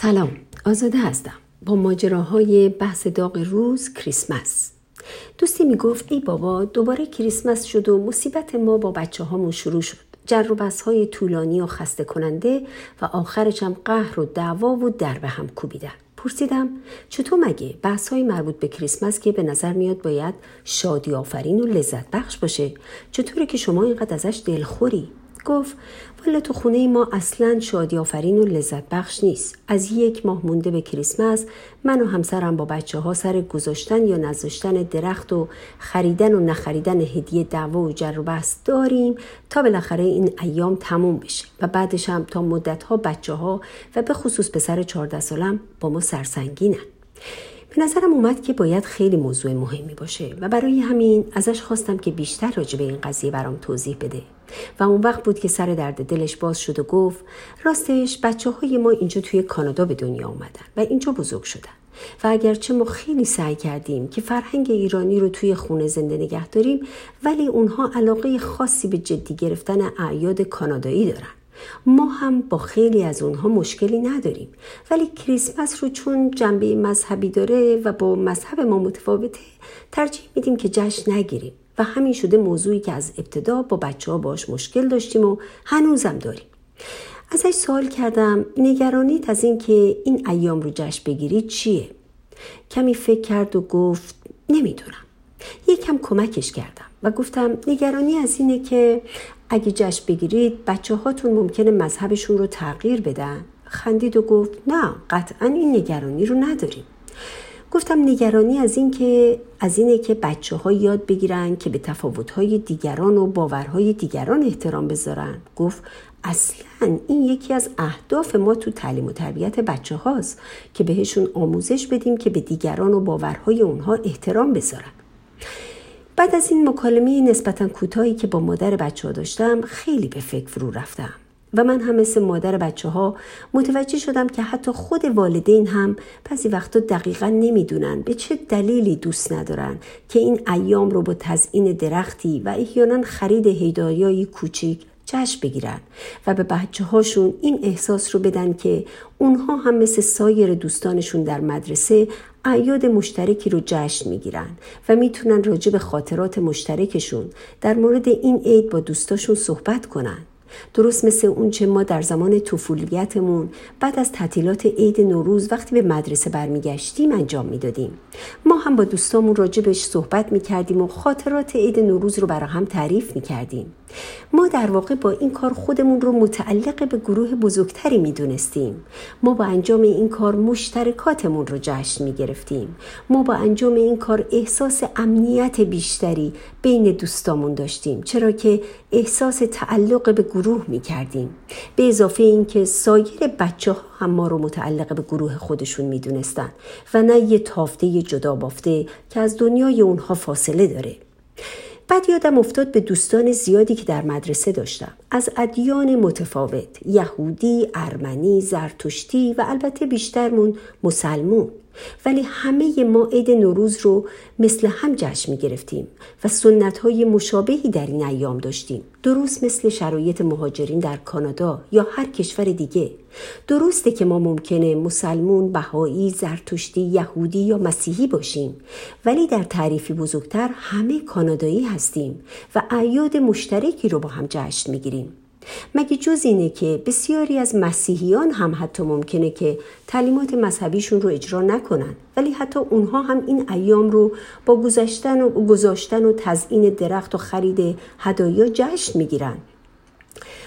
سلام آزاده هستم. با ماجراهای بحث داغ روز کریسمس. دوستی می‌گفت ای بابا دوباره کریسمس شد و مصیبت ما با بچه هامون شروع شد. جر و های طولانی و خسته کننده و آخرش هم قهر و دعوا و در به هم کوبیدن. پرسیدم چطور مگه بحث های مربوط به کریسمس که به نظر میاد باید شادی آفرین و لذت بخش باشه چطوره که شما اینقدر ازش دلخوری؟ گفت والا تو خونه ما اصلا شادی آفرین و لذت بخش نیست. از یک ماه مونده به کریسمس من و همسرم با بچه ها سر گذاشتن یا نذاشتن درخت و خریدن و نخریدن هدیه دعوا و جر و بحث داریم تا بالاخره این ایام تموم بشه و بعدش هم تا مدت ها بچه ها و به خصوص پسر 14 سالم با ما سرسنگینن. به نظرم اومد که باید خیلی موضوع مهمی باشه و برای همین ازش خواستم که بیشتر راجع به این قضیه برام توضیح بده. و اون وقت بود که سر درد دلش باز شد و گفت راستش بچه های ما اینجا توی کانادا به دنیا اومدن و اینجا بزرگ شدن. و اگرچه ما خیلی سعی کردیم که فرهنگ ایرانی رو توی خونه زنده نگه داریم ولی اونها علاقه خاصی به جدی گرفتن اعیاد کانادایی دارن. ما هم با خیلی از اونها مشکلی نداریم. ولی کریسمس رو چون جنبه مذهبی داره و با مذهب ما متفاوته ترجیح میدیم که جشن نگیریم. و همین شده موضوعی که از ابتدا با بچه ها باش مشکل داشتیم و هنوزم داریم. ازش سوال کردم نگرانیت از اینکه این ایام رو جشن بگیرید چیه؟ کمی فکر کرد و گفت نمی‌دونم. یکم کمکش کردم و گفتم نگرانی از اینه که اگه جشن بگیرید بچه هاتون ممکنه مذهبشون رو تغییر بدن. خندید و گفت نه قطعا این نگرانی رو نداریم. گفتم نگرانی از این که از اینه که بچه ها یاد بگیرن که به تفاوت های دیگران و باورهای دیگران احترام بذارن. گفت اصلا این یکی از اهداف ما تو تعلیم و تربیت بچه هاست که بهشون آموزش بدیم که به دیگران و باورهای اونها احترام بذارن. بعد از این مکالمه نسبتا کوتاهی که با مادر بچه ها داشتم خیلی به فکر فرو رفتم. و من هم مثل مادر بچه ها متوجه شدم که حتی خود والدین هم بعضی وقتا دقیقا نمی‌دونن به چه دلیلی دوست ندارن که این ایام رو با تزئین درختی و احیانا خرید هدایایی کوچیک جشن بگیرن و به بچه هاشون این احساس رو بدن که اونها هم مثل سایر دوستانشون در مدرسه اعیاد مشترکی رو جشن می‌گیرن و می‌تونن راجع به خاطرات مشترکشون در مورد این عید با دوستاشون صحبت کنن. درست مثل اون چه ما در زمان طفولیتمون بعد از تعطیلات عید نوروز وقتی به مدرسه برمیگشتیم انجام می‌دادیم. ما هم با دوستامون راجبش صحبت می‌کردیم و خاطرات عید نوروز رو برای هم تعریف می‌کردیم. ما در واقع با این کار خودمون رو متعلق به گروه بزرگتری می‌دونستیم. ما با انجام این کار مشترکاتمون رو جشن می‌گرفتیم. ما با انجام این کار احساس امنیت بیشتری بین دوستامون داشتیم چرا که احساس تعلق به گروه می‌کردیم. به اضافه اینکه سایر بچه ها هم ما رو متعلق به گروه خودشون می‌دونستن و نه یه تافته جدا بافته که از دنیای اونها فاصله داره. بعد یادم افتاد به دوستان زیادی که در مدرسه داشتم. از ادیان متفاوت یهودی، ارمنی، زرتشتی و البته بیشترمون مسلمون. ولی همه ما عید نوروز رو مثل هم جشن می گرفتیم و سنت های مشابهی در این ایام داشتیم. درست مثل شرایط مهاجرین در کانادا یا هر کشور دیگه. درسته که ما ممکنه مسلمون، بهایی، زرتشتی، یهودی یا مسیحی باشیم ولی در تعریفی بزرگتر همه کانادایی هستیم و اعیاد مشترکی رو با هم جشن می‌گیریم. مگه جز اینه که بسیاری از مسیحیان هم حتی ممکنه که تعلیمات مذهبیشون رو اجرا نکنن ولی حتی اونها هم این ایام رو با گذاشتن و گذاشتن و تزیین درخت و خرید هدایا جشن می‌گیرن.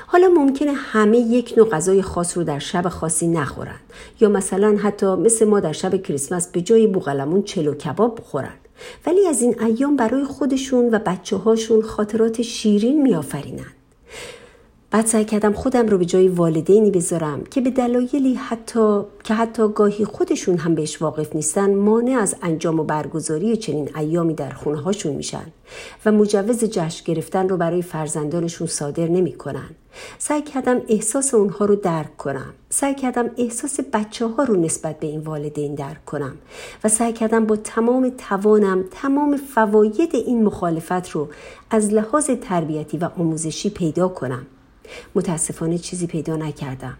حالا ممکنه همه یک نوع غذای خاص رو در شب خاصی نخورن یا مثلا حتی مثل ما در شب کریسمس به جای بوغلمون چلو کباب بخورن. ولی از این ایام برای خودشون و بچه هاشون خاطرات شیرین میآفرینن. بعد سعی کردم خودم رو به جای والدینی بذارم که به دلایلی حتی که حتی گاهی خودشون هم بهش واقف نیستن مانع از انجام و برگزاری چنین ایامی در خونه هاشون میشن و مجوز جشن گرفتن رو برای فرزندانشون صادر نمی‌کنن. سعی کردم احساس اونها رو درک کنم. سعی کردم احساس بچه ها رو نسبت به این والدین درک کنم و سعی کردم با تمام توانم تمام فواید این مخالفت رو از لحاظ تربیتی و آموزشی پیدا کنم. متاسفانه چیزی پیدا نکردم.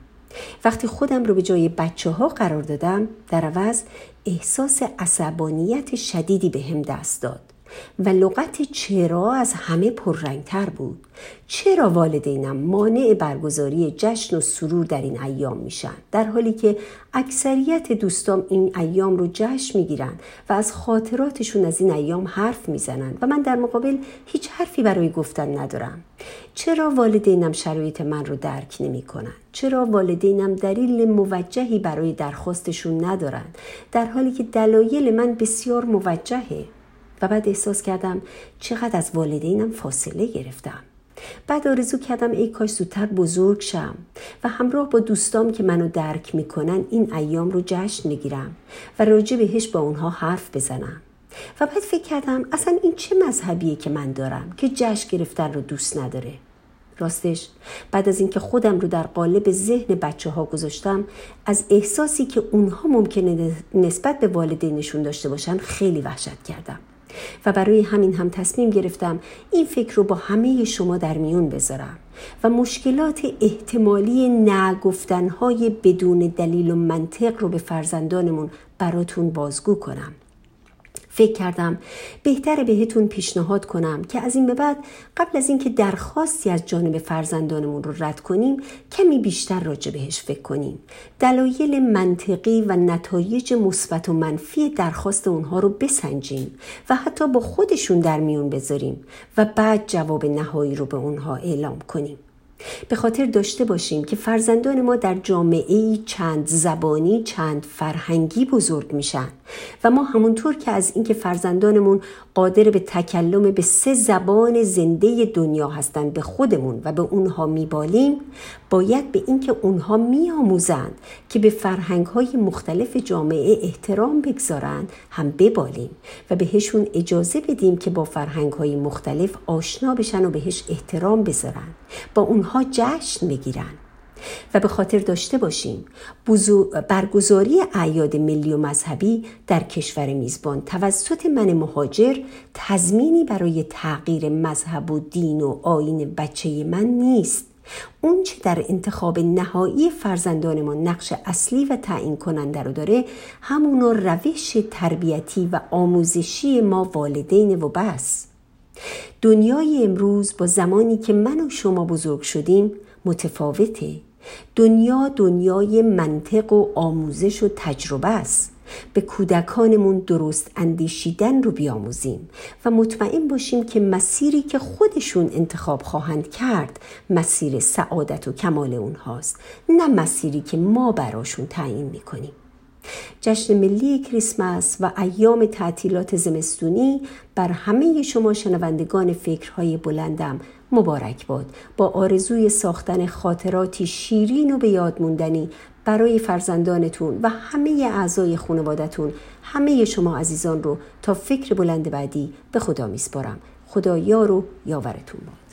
وقتی خودم رو به جای بچه ها قرار دادم در عوض احساس عصبانیت شدیدی به هم دست داد. لغت چرا از همه پررنگتر بود. چرا والدینم مانع برگزاری جشن و سرور در این ایام میشن؟ در حالی که اکثریت دوستام این ایام رو جشن می‌گیرن و از خاطراتشون از این ایام حرف می‌زنن و من در مقابل هیچ حرفی برای گفتن ندارم. چرا والدینم شرایط من رو درک نمی‌کنن؟ چرا والدینم دلیل موجهی برای درخواستشون ندارن؟ در حالی که دلایل من بسیار موجهه. و بعد احساس کردم چقدر از والدینم فاصله گرفتم. بعد آرزو کردم ای کاش زودتر بزرگ شم و همراه با دوستام که منو درک می‌کنن این ایام رو جشن می‌گیرم و راجع بهش با اونها حرف بزنم. و بعد فکر کردم اصلا این چه مذهبیه که من دارم که جشن گرفتن رو دوست نداره. راستش بعد از اینکه خودم رو در قالب ذهن بچه ها گذاشتم از احساسی که اونها ممکنه نسبت به والدینشون داشته باشن خیلی وحشت کردم. و برای همین هم تصمیم گرفتم این فکر رو با همه شما در میون بذارم و مشکلات احتمالی نگفتنهای بدون دلیل و منطق رو به فرزندانمون براتون بازگو کنم. فکر کردم بهتر بهتون پیشنهاد کنم که از این به بعد قبل از اینکه درخواستی از جانب فرزندانمون رو رد کنیم کمی بیشتر راجع بهش فکر کنیم. دلایل منطقی و نتایج مثبت و منفی درخواست اونها رو بسنجیم و حتی با خودشون در میون بذاریم و بعد جواب نهایی رو به اونها اعلام کنیم. به خاطر داشته باشیم که فرزندان ما در جامعه چند زبانی چند فرهنگی بزرگ میشن و ما همونطور که از اینکه فرزندانمون قادر به تکلم به سه زبان زنده دنیا هستند به خودمون و به اونها میبالیم باید به اینکه اونها میآموزند که به فرهنگ های مختلف جامعه احترام بگذارند هم ببالیم و بهشون اجازه بدیم که با فرهنگ های مختلف آشنا بشن و بهش احترام بذارن. با اونها جشن بگیرن و به خاطر داشته باشیم برگزاری اعیاد ملی و مذهبی در کشور میزبان توسط من مهاجر تضمینی برای تغییر مذهب و دین و آین بچه من نیست. اون چه در انتخاب نهایی فرزندانمان نقش اصلی و تعیین کننده رو داره همونو روش تربیتی و آموزشی ما والدین و بس. دنیای امروز با زمانی که من و شما بزرگ شدیم متفاوته. دنیا دنیای منطق و آموزش و تجربه است. به کودکانمون درست اندیشیدن رو بیاموزیم و مطمئن باشیم که مسیری که خودشون انتخاب خواهند کرد مسیر سعادت و کمال اونهاست نه مسیری که ما براشون تعیین می‌کنیم. جشن ملی کریسمس و ایام تعطیلات زمستونی بر همه شما شنوندگان فکرهای بلندم مبارک باد. با آرزوی ساختن خاطراتی شیرین و به یاد موندنی برای فرزندانتون و همه اعضای خانوادتون همه شما عزیزان رو تا فکر بلند بعدی به خدا میسپارم. خدا یار و یاورتون باد